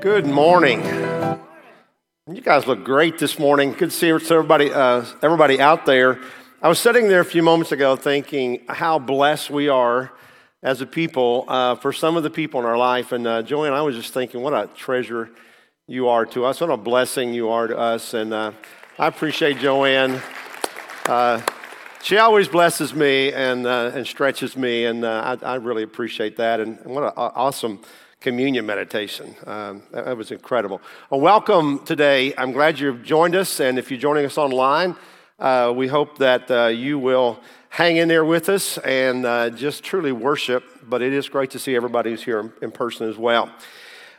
Good morning. You guys look great this morning. Good to see everybody, uh, everybody out there. I was sitting there a few moments ago thinking how blessed we are as a people uh, for some of the people in our life. And uh, Joanne, I was just thinking, what a treasure you are to us. What a blessing you are to us. And uh, I appreciate Joanne. Uh, she always blesses me and, uh, and stretches me, and uh, I, I, really appreciate that. And, and what an awesome communion meditation. Um, that, was incredible. Well, welcome today. I'm glad you've joined us, and if you're joining us online, uh, we hope that uh, you will hang in there with us and uh, just truly worship. But it is great to see everybody who's here in person as well.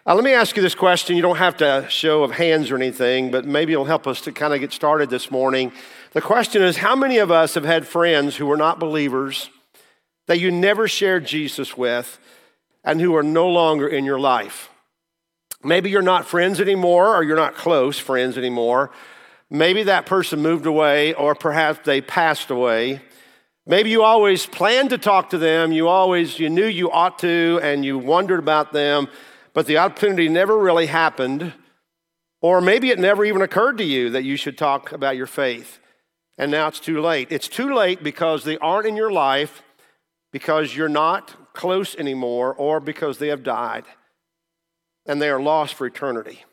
Uh, let me ask you this question. You don't have to show of hands or anything, but maybe it'll help us to kind of get started this morning. The question is How many of us have had friends who were not believers that you never shared Jesus with and who are no longer in your life? Maybe you're not friends anymore or you're not close friends anymore. Maybe that person moved away or perhaps they passed away. Maybe you always planned to talk to them, you always you knew you ought to and you wondered about them, but the opportunity never really happened. Or maybe it never even occurred to you that you should talk about your faith and now it's too late. It's too late because they aren't in your life, because you're not close anymore, or because they have died and they are lost for eternity.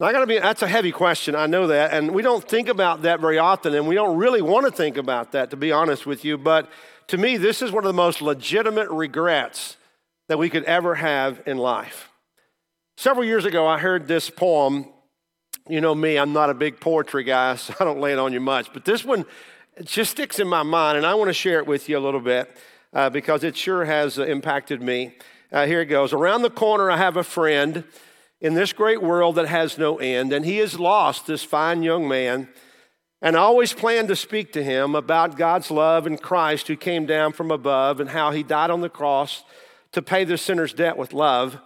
Now, I gotta be, that's a heavy question, I know that, and we don't think about that very often, and we don't really want to think about that, to be honest with you, but to me, this is one of the most legitimate regrets that we could ever have in life. Several years ago, I heard this poem you know me, I'm not a big poetry guy, so I don't lay it on you much. But this one just sticks in my mind, and I want to share it with you a little bit uh, because it sure has uh, impacted me. Uh, here it goes. Around the corner, I have a friend in this great world that has no end, and he has lost this fine young man. And I always plan to speak to him about God's love and Christ who came down from above and how he died on the cross to pay the sinner's debt with love.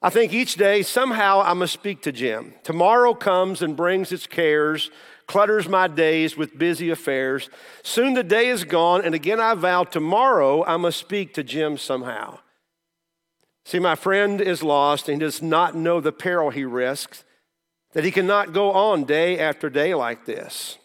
I think each day somehow I must speak to Jim. Tomorrow comes and brings its cares, clutters my days with busy affairs. Soon the day is gone, and again I vow tomorrow I must speak to Jim somehow. See, my friend is lost and he does not know the peril he risks, that he cannot go on day after day like this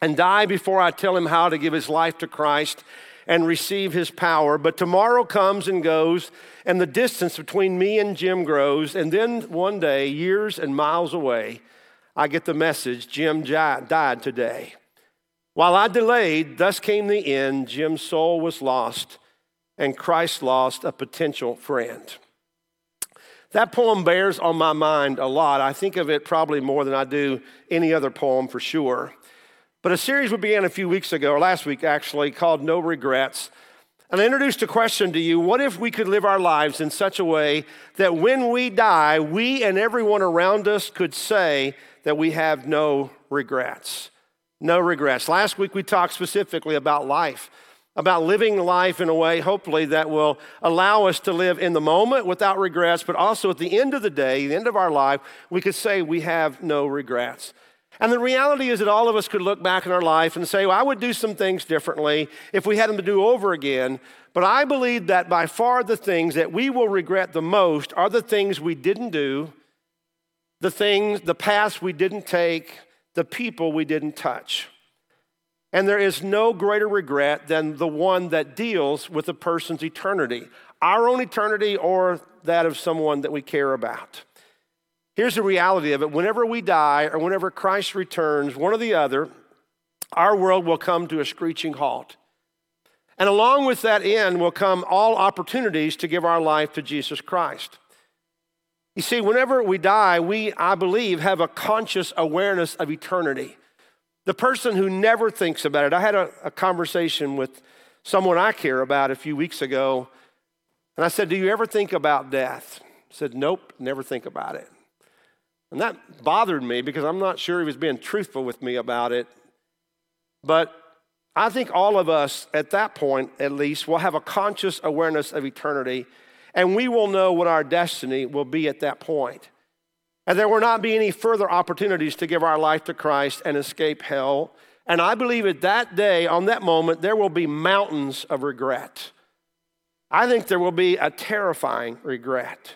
and die before I tell him how to give his life to Christ and receive his power. But tomorrow comes and goes, and the distance between me and Jim grows. And then one day, years and miles away, I get the message Jim died today. While I delayed, thus came the end. Jim's soul was lost, and Christ lost a potential friend. That poem bears on my mind a lot. I think of it probably more than I do any other poem for sure. But a series we began a few weeks ago, or last week actually, called No Regrets. And I introduced a question to you What if we could live our lives in such a way that when we die, we and everyone around us could say that we have no regrets? No regrets. Last week we talked specifically about life, about living life in a way, hopefully, that will allow us to live in the moment without regrets, but also at the end of the day, the end of our life, we could say we have no regrets. And the reality is that all of us could look back in our life and say, well, I would do some things differently if we had them to do over again. But I believe that by far the things that we will regret the most are the things we didn't do, the things, the paths we didn't take, the people we didn't touch. And there is no greater regret than the one that deals with a person's eternity, our own eternity or that of someone that we care about. Here's the reality of it whenever we die or whenever Christ returns, one or the other, our world will come to a screeching halt. And along with that end will come all opportunities to give our life to Jesus Christ. You see, whenever we die, we, I believe, have a conscious awareness of eternity. The person who never thinks about it, I had a, a conversation with someone I care about a few weeks ago, and I said, Do you ever think about death? He said, Nope, never think about it. And that bothered me because I'm not sure he was being truthful with me about it. But I think all of us at that point, at least, will have a conscious awareness of eternity, and we will know what our destiny will be at that point. And there will not be any further opportunities to give our life to Christ and escape hell. And I believe at that day, on that moment, there will be mountains of regret. I think there will be a terrifying regret.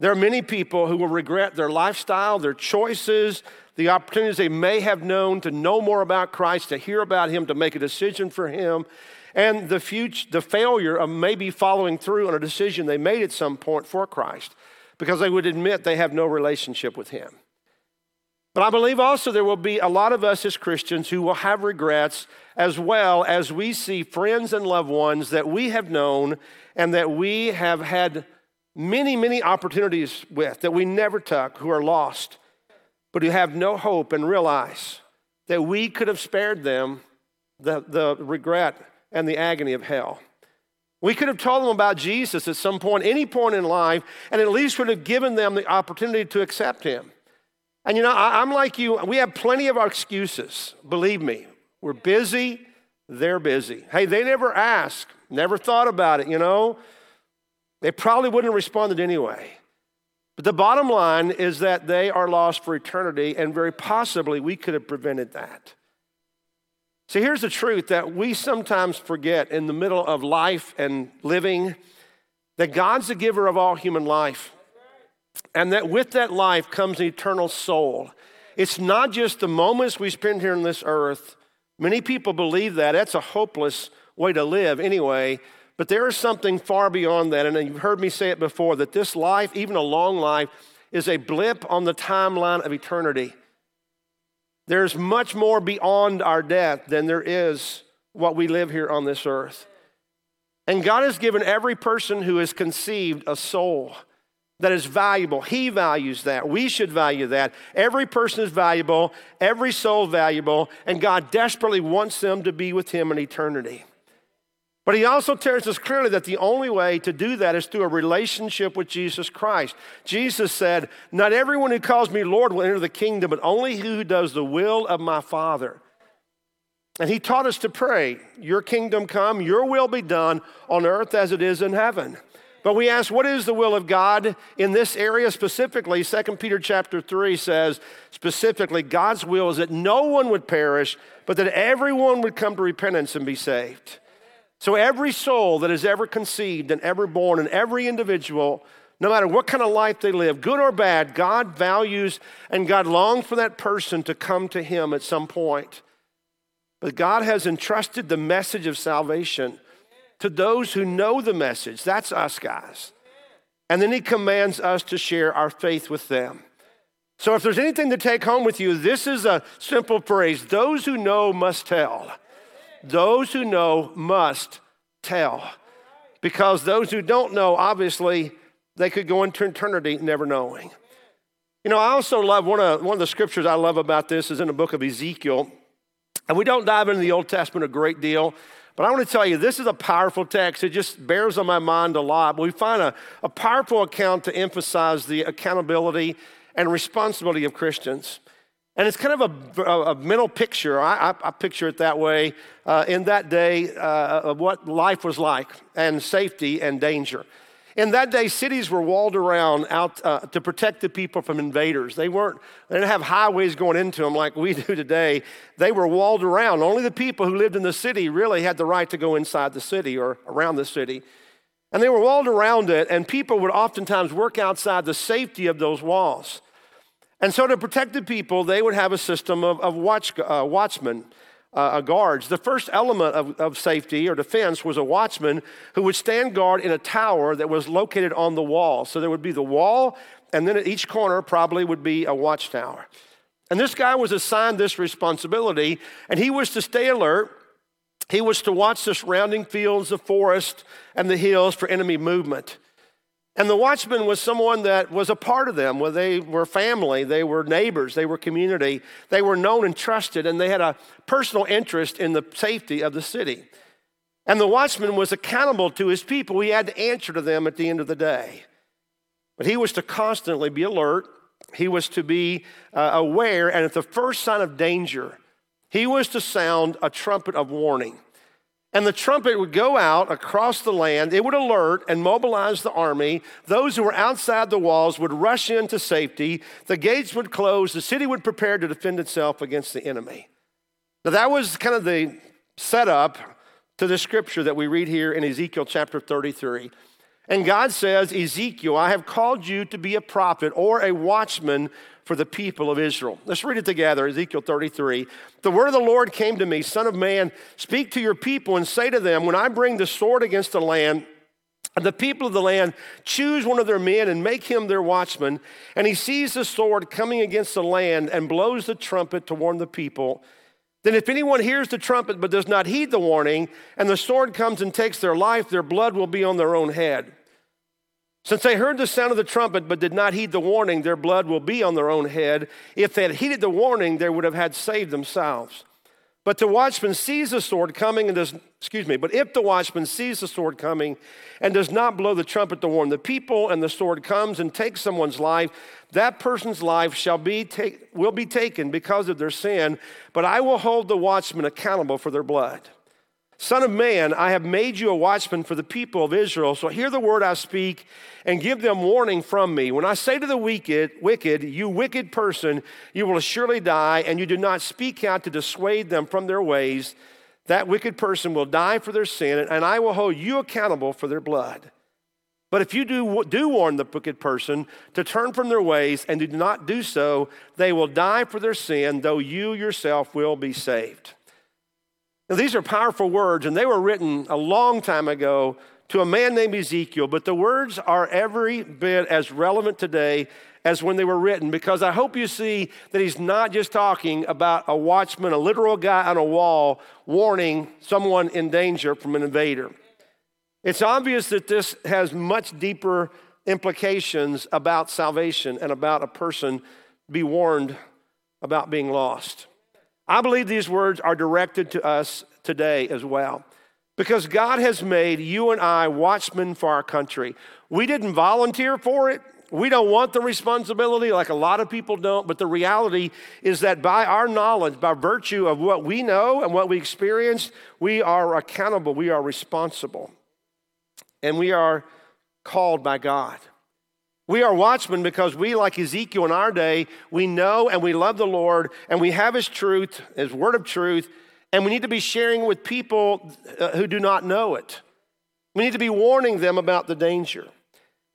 There are many people who will regret their lifestyle, their choices, the opportunities they may have known to know more about Christ, to hear about Him, to make a decision for Him, and the, future, the failure of maybe following through on a decision they made at some point for Christ because they would admit they have no relationship with Him. But I believe also there will be a lot of us as Christians who will have regrets as well as we see friends and loved ones that we have known and that we have had many, many opportunities with that we never took who are lost, but who have no hope and realize that we could have spared them the, the regret and the agony of hell. We could have told them about Jesus at some point, any point in life, and at least would have given them the opportunity to accept him. And you know, I, am like you, we have plenty of our excuses, believe me. We're busy, they're busy. Hey, they never asked, never thought about it, you know. They probably wouldn't have responded anyway. But the bottom line is that they are lost for eternity, and very possibly we could have prevented that. So here's the truth that we sometimes forget in the middle of life and living that God's the giver of all human life, and that with that life comes an eternal soul. It's not just the moments we spend here on this earth. Many people believe that. That's a hopeless way to live anyway. But there is something far beyond that. And you've heard me say it before that this life, even a long life, is a blip on the timeline of eternity. There's much more beyond our death than there is what we live here on this earth. And God has given every person who is conceived a soul that is valuable. He values that. We should value that. Every person is valuable, every soul valuable, and God desperately wants them to be with Him in eternity. But he also tells us clearly that the only way to do that is through a relationship with Jesus Christ. Jesus said, Not everyone who calls me Lord will enter the kingdom, but only he who does the will of my Father. And he taught us to pray, Your kingdom come, your will be done on earth as it is in heaven. But we ask, what is the will of God in this area specifically? 2 Peter chapter 3 says specifically, God's will is that no one would perish, but that everyone would come to repentance and be saved. So every soul that is ever conceived and ever born, and every individual, no matter what kind of life they live, good or bad, God values and God longs for that person to come to Him at some point. But God has entrusted the message of salvation to those who know the message. That's us, guys. And then He commands us to share our faith with them. So if there's anything to take home with you, this is a simple phrase those who know must tell. Those who know must tell. Because those who don't know, obviously, they could go into eternity never knowing. You know, I also love one of, one of the scriptures I love about this is in the book of Ezekiel. And we don't dive into the Old Testament a great deal, but I want to tell you, this is a powerful text. It just bears on my mind a lot. But we find a, a powerful account to emphasize the accountability and responsibility of Christians. And it's kind of a, a, a mental picture. I, I, I, picture it that way uh, in that day uh, of what life was like and safety and danger. In that day, cities were walled around out uh, to protect the people from invaders. They weren't, they didn't have highways going into them like we do today. They were walled around. Only the people who lived in the city really had the right to go inside the city or around the city. And they were walled around it, and people would oftentimes work outside the safety of those walls. And so, to protect the people, they would have a system of, of watch, uh, watchmen, uh, guards. The first element of, of safety or defense was a watchman who would stand guard in a tower that was located on the wall. So, there would be the wall, and then at each corner probably would be a watchtower. And this guy was assigned this responsibility, and he was to stay alert. He was to watch the surrounding fields, the forest, and the hills for enemy movement. And the watchman was someone that was a part of them, where they were family, they were neighbors, they were community, they were known and trusted, and they had a personal interest in the safety of the city. And the watchman was accountable to his people. He had to answer to them at the end of the day. But he was to constantly be alert, he was to be uh, aware, and at the first sign of danger, he was to sound a trumpet of warning. And the trumpet would go out across the land. It would alert and mobilize the army. Those who were outside the walls would rush into safety. The gates would close. The city would prepare to defend itself against the enemy. Now, that was kind of the setup to the scripture that we read here in Ezekiel chapter 33. And God says, Ezekiel, I have called you to be a prophet or a watchman for the people of Israel. Let's read it together Ezekiel 33. The word of the Lord came to me, Son of man, speak to your people and say to them, When I bring the sword against the land, and the people of the land choose one of their men and make him their watchman, and he sees the sword coming against the land and blows the trumpet to warn the people. Then, if anyone hears the trumpet but does not heed the warning, and the sword comes and takes their life, their blood will be on their own head. Since they heard the sound of the trumpet but did not heed the warning, their blood will be on their own head. If they had heeded the warning, they would have had saved themselves. But the watchman sees the sword coming and does, excuse me, but if the watchman sees the sword coming and does not blow the trumpet to warn the people, and the sword comes and takes someone's life, that person's life shall be take, will be taken because of their sin, but I will hold the watchman accountable for their blood. Son of man, I have made you a watchman for the people of Israel. So hear the word I speak and give them warning from me. When I say to the wicked, wicked, you wicked person, you will surely die, and you do not speak out to dissuade them from their ways, that wicked person will die for their sin, and I will hold you accountable for their blood. But if you do, do warn the wicked person to turn from their ways and do not do so, they will die for their sin, though you yourself will be saved. Now, these are powerful words, and they were written a long time ago to a man named Ezekiel, but the words are every bit as relevant today as when they were written because I hope you see that he's not just talking about a watchman, a literal guy on a wall warning someone in danger from an invader. It's obvious that this has much deeper implications about salvation and about a person be warned about being lost. I believe these words are directed to us today as well. Because God has made you and I watchmen for our country. We didn't volunteer for it. We don't want the responsibility like a lot of people don't, but the reality is that by our knowledge, by virtue of what we know and what we experience, we are accountable, we are responsible, and we are called by God. We are watchmen because we, like Ezekiel in our day, we know and we love the Lord and we have His truth, His word of truth, and we need to be sharing with people uh, who do not know it. We need to be warning them about the danger.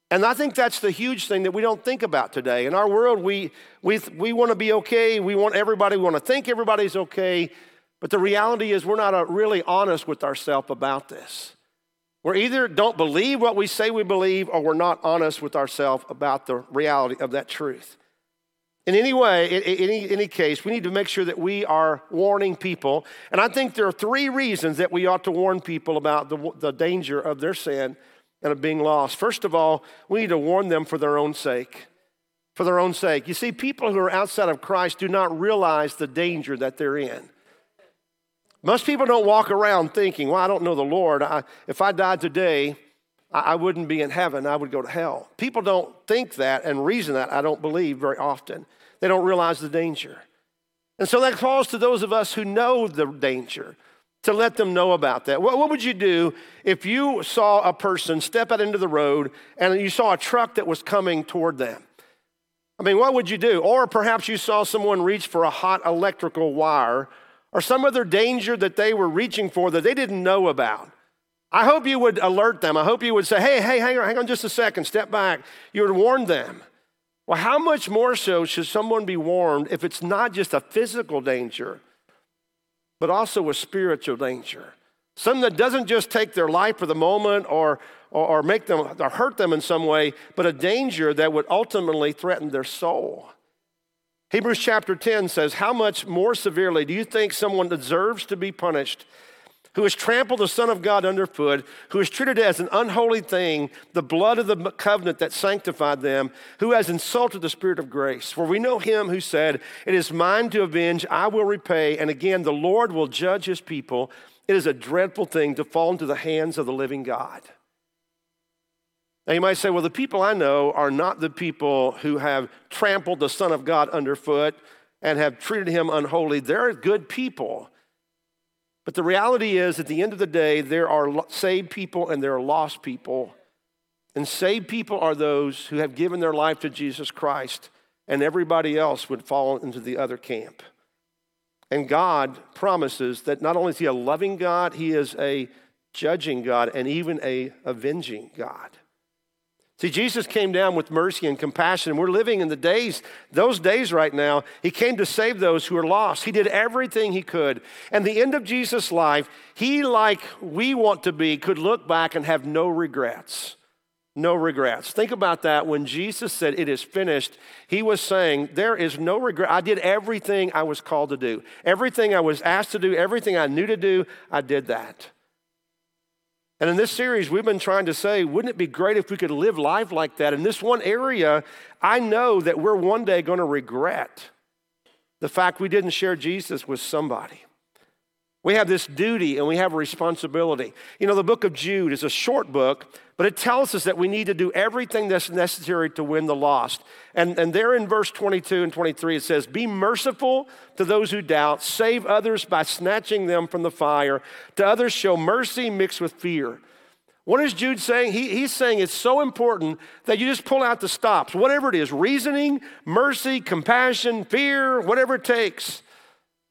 And I think that's the huge thing that we don't think about today. In our world, we, we, we want to be okay. We want everybody, we want to think everybody's okay. But the reality is, we're not uh, really honest with ourselves about this. We're either don't believe what we say we believe, or we're not honest with ourselves about the reality of that truth. In any way, in any, any case, we need to make sure that we are warning people. And I think there are three reasons that we ought to warn people about the, the danger of their sin and of being lost. First of all, we need to warn them for their own sake. For their own sake. You see, people who are outside of Christ do not realize the danger that they're in. Most people don't walk around thinking, well, I don't know the Lord. I, if I died today, I, I wouldn't be in heaven. I would go to hell. People don't think that and reason that, I don't believe, very often. They don't realize the danger. And so that calls to those of us who know the danger to let them know about that. What, what, would you do if you saw a person step out into the road and you saw a truck that was coming toward them? I mean, what would you do? Or perhaps you saw someone reach for a hot electrical wire or some other danger that they were reaching for that they didn't know about. I hope you would alert them. I hope you would say, hey, hey, hang on, hang on just a second, step back. You would warn them. Well, how much more so should someone be warned if it's not just a physical danger, but also a spiritual danger? Something that doesn't just take their life for the moment or, or, or make them or hurt them in some way, but a danger that would ultimately threaten their soul. Hebrews chapter 10 says, How much more severely do you think someone deserves to be punished who has trampled the Son of God underfoot, who has treated as an unholy thing the blood of the covenant that sanctified them, who has insulted the Spirit of grace? For we know him who said, It is mine to avenge, I will repay. And again, the Lord will judge his people. It is a dreadful thing to fall into the hands of the living God. Now, you might say, well, the people I know are not the people who have trampled the Son of God underfoot and have treated him unholy. They're good people. But the reality is, at the end of the day, there are saved people and there are lost people. And saved people are those who have given their life to Jesus Christ, and everybody else would fall into the other camp. And God promises that not only is He a loving God, He is a judging God and even a avenging God. See, Jesus came down with mercy and compassion, and we're living in the days, those days right now. He came to save those who are lost. He did everything he could. And the end of Jesus' life, he, like we want to be, could look back and have no regrets. No regrets. Think about that. When Jesus said, It is finished, he was saying, There is no regret. I did everything I was called to do. Everything I was asked to do, everything I knew to do, I did that. And in this series, we've been trying to say, wouldn't it be great if we could live life like that? In this one area, I know that we're one day going to regret the fact we didn't share Jesus with somebody. We have this duty and we have a responsibility. You know, the book of Jude is a short book, but it tells us that we need to do everything that's necessary to win the lost. And, and there in verse 22 and 23, it says, Be merciful to those who doubt, save others by snatching them from the fire. To others, show mercy mixed with fear. What is Jude saying? He, he's saying it's so important that you just pull out the stops, whatever it is reasoning, mercy, compassion, fear, whatever it takes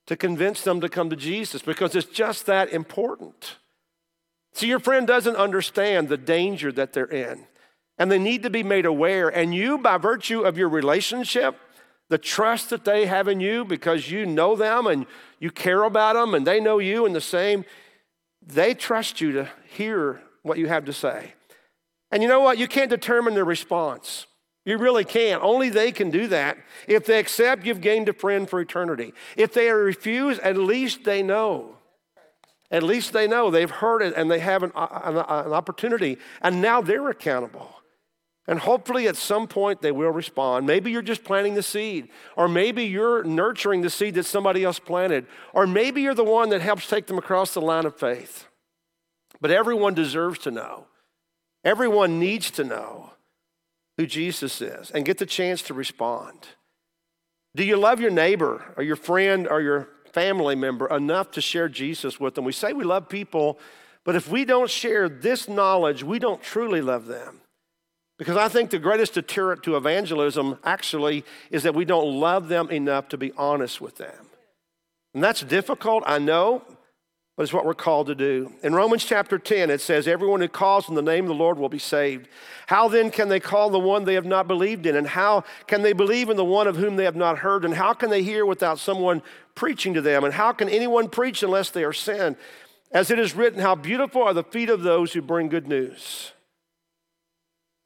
to convince them to come to Jesus because it's just that important. See, your friend doesn't understand the danger that they're in, and they need to be made aware. And you, by virtue of your relationship, the trust that they have in you because you know them and you care about them and they know you and the same, they trust you to hear what you have to say. And you know what? You can't determine their response. You really can't. Only they can do that. If they accept, you've gained a friend for eternity. If they refuse, at least they know. At least they know. They've heard it and they have an, uh, an, uh, an opportunity, and now they're accountable. And hopefully, at some point, they will respond. Maybe you're just planting the seed, or maybe you're nurturing the seed that somebody else planted, or maybe you're the one that helps take them across the line of faith. But everyone deserves to know. Everyone needs to know who Jesus is and get the chance to respond. Do you love your neighbor or your friend or your family member enough to share Jesus with them? We say we love people, but if we don't share this knowledge, we don't truly love them. Because I think the greatest deterrent to evangelism actually is that we don't love them enough to be honest with them. And that's difficult, I know, but it's what we're called to do. In Romans chapter 10, it says, Everyone who calls in the name of the Lord will be saved. How then can they call the one they have not believed in? And how can they believe in the one of whom they have not heard? And how can they hear without someone preaching to them? And how can anyone preach unless they are sent? As it is written, How beautiful are the feet of those who bring good news.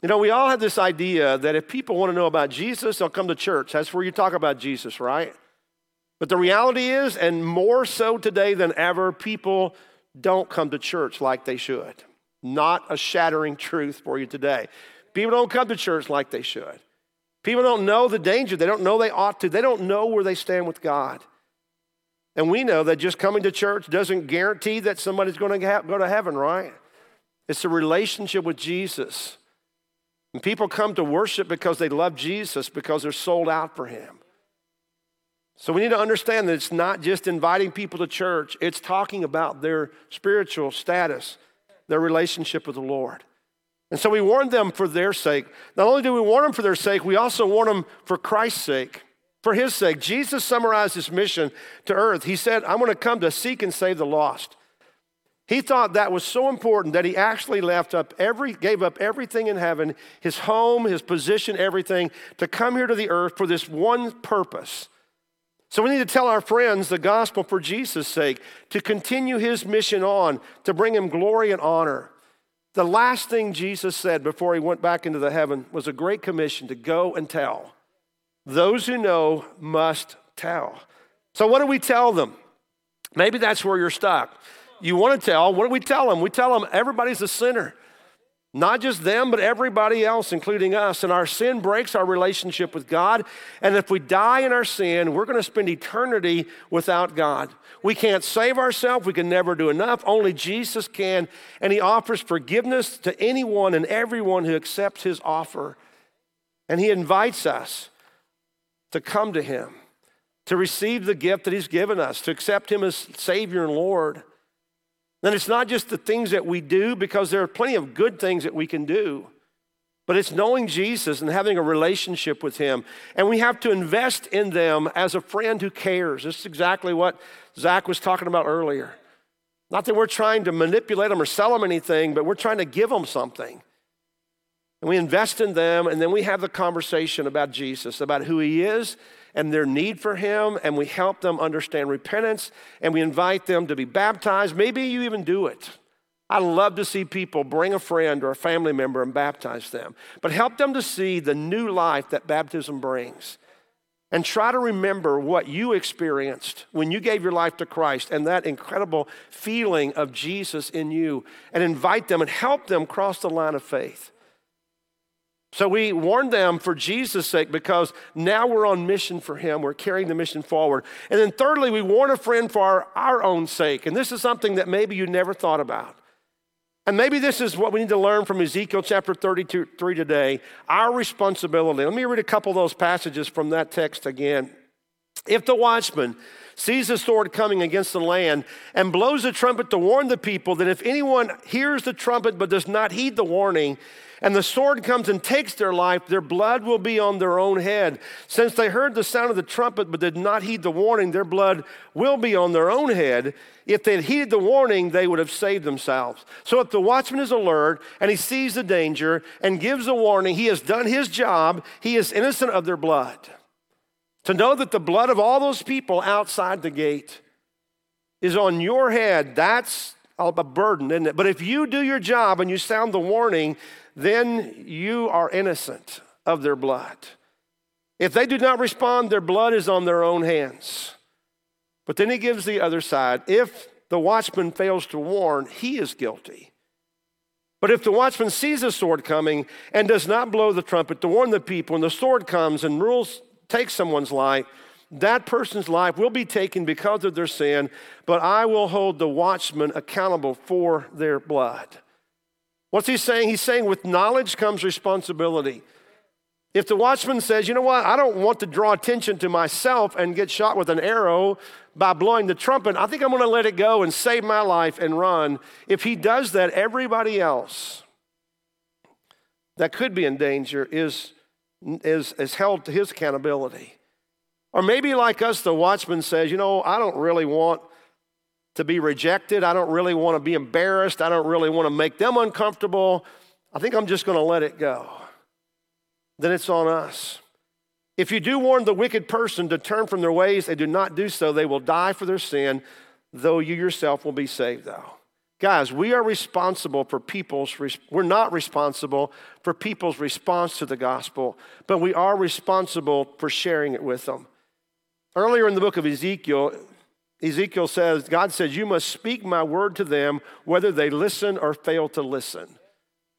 You know, we all have this idea that if people want to know about Jesus, they'll come to church. That's where you talk about Jesus, right? But the reality is, and more so today than ever, people don't come to church like they should. Not a shattering truth for you today. People don't come to church like they should. People don't know the danger. They don't know they ought to. They don't know where they stand with God. And we know that just coming to church doesn't guarantee that somebody's going to go to heaven, right? It's a relationship with Jesus. And people come to worship because they love Jesus, because they're sold out for Him. So we need to understand that it's not just inviting people to church, it's talking about their spiritual status, their relationship with the Lord. And so we warn them for their sake. Not only do we warn them for their sake, we also warn them for Christ's sake, for his sake. Jesus summarized his mission to earth. He said, I'm going to come to seek and save the lost. He thought that was so important that he actually left up every, gave up everything in heaven, his home, his position, everything, to come here to the earth for this one purpose so we need to tell our friends the gospel for Jesus' sake, to continue his mission on, to bring him glory and honor. The last thing Jesus said before he went back into the heaven was a great commission to go and tell. Those who know must tell. So, what do we tell them? Maybe that's where you're stuck. You want to tell, what do we tell them? We tell them everybody's a sinner. Not just them, but everybody else, including us. And our sin breaks our relationship with God. And if we die in our sin, we're going to spend eternity without God. We can't save ourselves. We can never do enough. Only Jesus can. And He offers forgiveness to anyone and everyone who accepts His offer. And He invites us to come to Him, to receive the gift that He's given us, to accept Him as Savior and Lord. Then it's not just the things that we do, because there are plenty of good things that we can do, but it's knowing Jesus and having a relationship with Him. And we have to invest in them as a friend who cares. This is exactly what Zach was talking about earlier. Not that we're trying to manipulate them or sell them anything, but we're trying to give them something. And we invest in them, and then we have the conversation about Jesus, about who he is and their need for him, and we help them understand repentance, and we invite them to be baptized. Maybe you even do it. I love to see people bring a friend or a family member and baptize them, but help them to see the new life that baptism brings. And try to remember what you experienced when you gave your life to Christ and that incredible feeling of Jesus in you, and invite them and help them cross the line of faith. So we warned them for Jesus' sake because now we're on mission for Him. We're carrying the mission forward. And then, thirdly, we warn a friend for our, our own sake. And this is something that maybe you never thought about. And maybe this is what we need to learn from Ezekiel chapter 33 today our responsibility. Let me read a couple of those passages from that text again. If the watchman sees the sword coming against the land and blows a trumpet to warn the people, then if anyone hears the trumpet but does not heed the warning, and the sword comes and takes their life, their blood will be on their own head. Since they heard the sound of the trumpet but did not heed the warning, their blood will be on their own head. If they had heeded the warning, they would have saved themselves. So if the watchman is alert and he sees the danger and gives a warning, he has done his job, he is innocent of their blood. To know that the blood of all those people outside the gate is on your head, that's a burden, isn't it? But if you do your job and you sound the warning, then you are innocent of their blood. If they do not respond, their blood is on their own hands. But then he gives the other side. If the watchman fails to warn, he is guilty. But if the watchman sees a sword coming and does not blow the trumpet to warn the people, and the sword comes and rules takes someone's life, that person's life will be taken because of their sin, but I will hold the watchman accountable for their blood. What's he saying? He's saying with knowledge comes responsibility. If the watchman says, you know what, I don't want to draw attention to myself and get shot with an arrow by blowing the trumpet, I think I'm going to let it go and save my life and run. If he does that, everybody else that could be in danger is, is, is held to his accountability. Or maybe, like us, the watchman says, you know, I don't really want to be rejected. I don't really want to be embarrassed. I don't really want to make them uncomfortable. I think I'm just going to let it go. Then it's on us. If you do warn the wicked person to turn from their ways, and do not do so, they will die for their sin, though you yourself will be saved, though. Guys, we are responsible for people's, we're not responsible for people's response to the gospel, but we are responsible for sharing it with them. Earlier in the book of Ezekiel, Ezekiel says, God says, You must speak my word to them, whether they listen or fail to listen.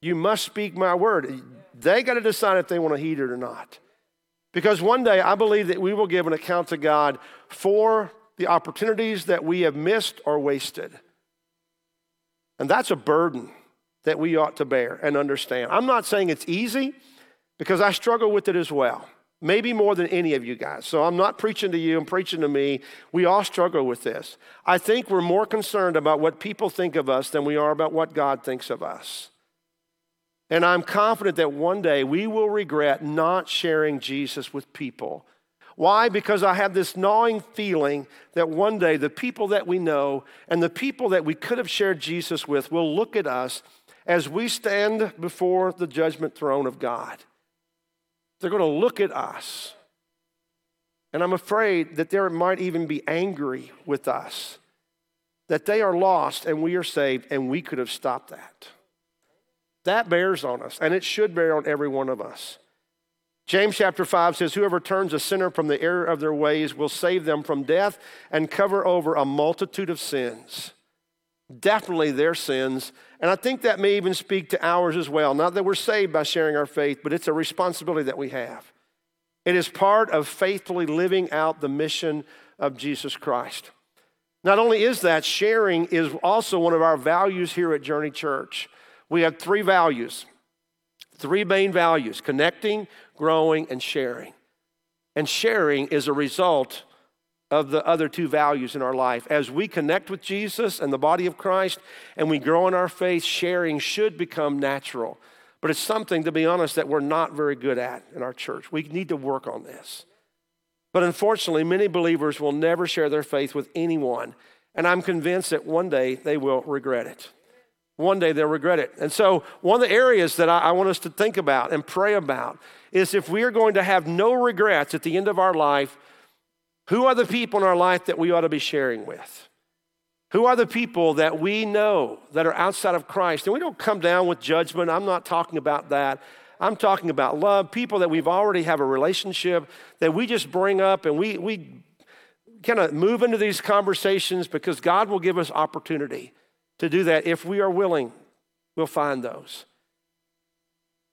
You must speak my word. They got to decide if they want to heed it or not. Because one day I believe that we will give an account to God for the opportunities that we have missed or wasted. And that's a burden that we ought to bear and understand. I'm not saying it's easy because I struggle with it as well maybe more than any of you guys. So I'm not preaching to you, I'm preaching to me. We all struggle with this. I think we're more concerned about what people think of us than we are about what God thinks of us. And I'm confident that one day we will regret not sharing Jesus with people. Why? Because I have this gnawing feeling that one day the people that we know and the people that we could have shared Jesus with will look at us as we stand before the judgment throne of God. They're going to look at us. And I'm afraid that they might even be angry with us, that they are lost and we are saved, and we could have stopped that. That bears on us, and it should bear on every one of us. James chapter 5 says, Whoever turns a sinner from the error of their ways will save them from death and cover over a multitude of sins definitely their sins. And I think that may even speak to ours as well. Not that we're saved by sharing our faith, but it's a responsibility that we have. It is part of faithfully living out the mission of Jesus Christ. Not only is that, sharing is also one of our values here at Journey Church. We have three values, three main values connecting, growing, and sharing. And sharing is a result of the other two values in our life. As we connect with Jesus and the body of Christ and we grow in our faith, sharing should become natural. But it's something, to be honest, that we're not very good at in our church. We need to work on this. But unfortunately, many believers will never share their faith with anyone. And I'm convinced that one day they will regret it. one day they'll regret it. And so, one of the areas that I, want us to think about and pray about is if we are going to have no regrets at the end of our life, who are the people in our life that we ought to be sharing with? Who are the people that we know that are outside of Christ? And we don't come down with judgment. I'm not talking about that. I'm talking about love, people that we've already have a relationship that we just bring up and we, we kind of move into these conversations because God will give us opportunity to do that. If we are willing, we'll find those.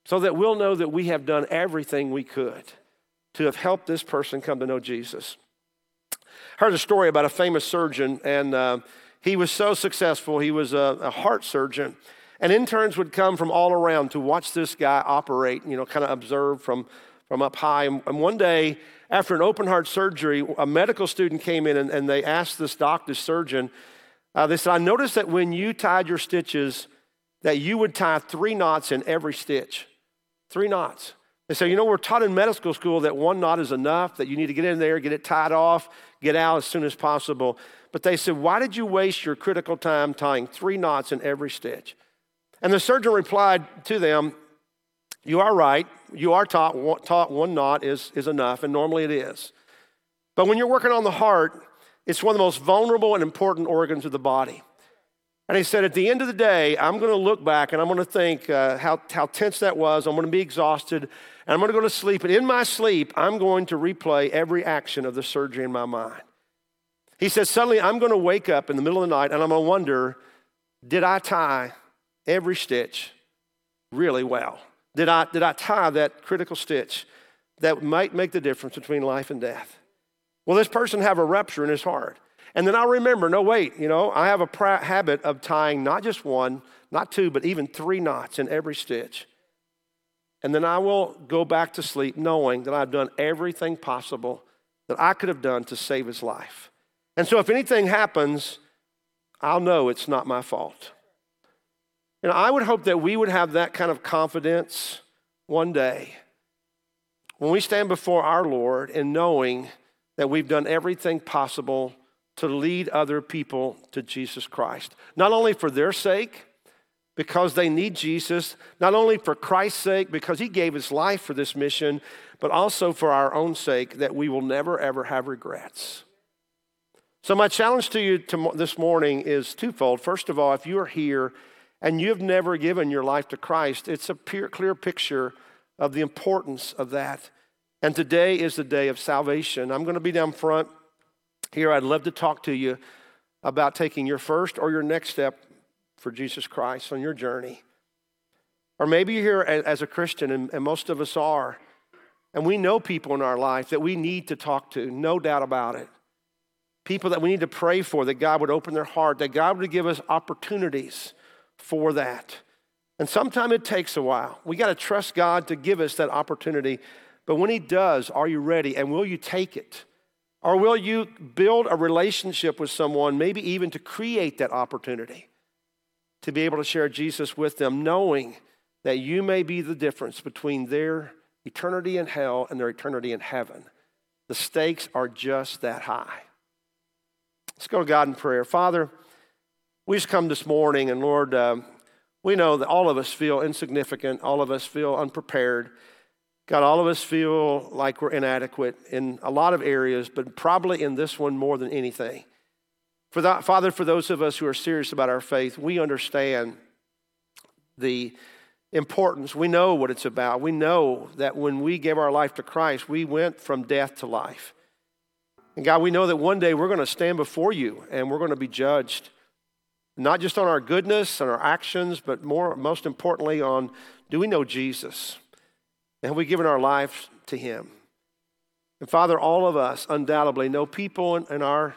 So that we'll know that we have done everything we could to have helped this person come to know Jesus. Heard a story about a famous surgeon, and uh, he was so successful. He was a, a heart surgeon. And interns would come from all around to watch this guy operate, you know, kind of observe from, from up high. And, and one day, after an open heart surgery, a medical student came in and, and they asked this doctor, surgeon, uh, they said, I noticed that when you tied your stitches, that you would tie three knots in every stitch. Three knots. They say, you know, we're taught in medical school that one knot is enough, that you need to get in there, get it tied off, get out as soon as possible. But they said, why did you waste your critical time tying three knots in every stitch? And the surgeon replied to them, You are right. You are taught, taught one knot is, is enough, and normally it is. But when you're working on the heart, it's one of the most vulnerable and important organs of the body. And he said, At the end of the day, I'm going to look back and I'm going to think uh, how, how tense that was. I'm going to be exhausted and I'm going to go to sleep. And in my sleep, I'm going to replay every action of the surgery in my mind. He says, Suddenly, I'm going to wake up in the middle of the night and I'm going to wonder, Did I tie every stitch really well? Did I, did I tie that critical stitch that might make the difference between life and death? Will this person have a rupture in his heart? And then I'll remember, no, wait, you know, I have a habit of tying not just one, not two, but even three knots in every stitch. And then I will go back to sleep knowing that I've done everything possible that I could have done to save his life. And so if anything happens, I'll know it's not my fault. And I would hope that we would have that kind of confidence one day when we stand before our Lord and knowing that we've done everything possible to lead other people to Jesus Christ. Not only for their sake, because they need Jesus, not only for Christ's sake, because he gave his life for this mission, but also for our own sake, that we will never, ever have regrets. So, my challenge to you this morning is twofold. First of all, if you are here and you have never given your life to Christ, it's a clear picture of the importance of that. And today is the day of salvation. I'm going to be down front here, I'd love to talk to you about taking your first or your next step for Jesus Christ on your journey. Or maybe you're here as a Christian, and, and most of us are, and we know people in our life that we need to talk to, no doubt about it. People that we need to pray for, that God would open their heart, that God would give us opportunities for that. And sometimes it takes a while. We got to trust God to give us that opportunity. But when He does, are you ready? And will you take it? Or will you build a relationship with someone, maybe even to create that opportunity to be able to share Jesus with them, knowing that you may be the difference between their eternity in hell and their eternity in heaven? The stakes are just that high. Let's go to God in prayer. Father, we just come this morning, and Lord, uh, we know that all of us feel insignificant, all of us feel unprepared. God, all of us feel like we're inadequate in a lot of areas, but probably in this one more than anything. For that, Father, for those of us who are serious about our faith, we understand the importance. We know what it's about. We know that when we gave our life to Christ, we went from death to life. And God, we know that one day we're going to stand before you and we're going to be judged, not just on our goodness and our actions, but more, most importantly, on do we know Jesus? And have we given our life to Him? And Father, all of us undoubtedly know people in, in our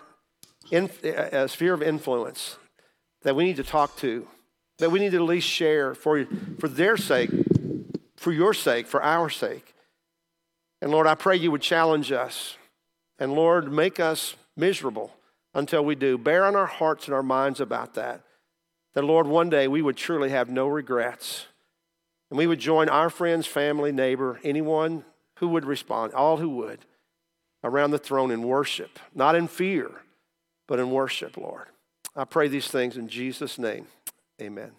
in, uh, sphere of influence that we need to talk to, that we need to at least share for, for their sake, for your sake, for our sake. And Lord, I pray you would challenge us. And Lord, make us miserable until we do. Bear on our hearts and our minds about that. That, Lord, one day we would truly have no regrets and we would join our friends, family, neighbor, anyone who would respond, all who would, around the throne in worship, not in fear, but in worship, Lord. I pray these things in Jesus' name. Amen.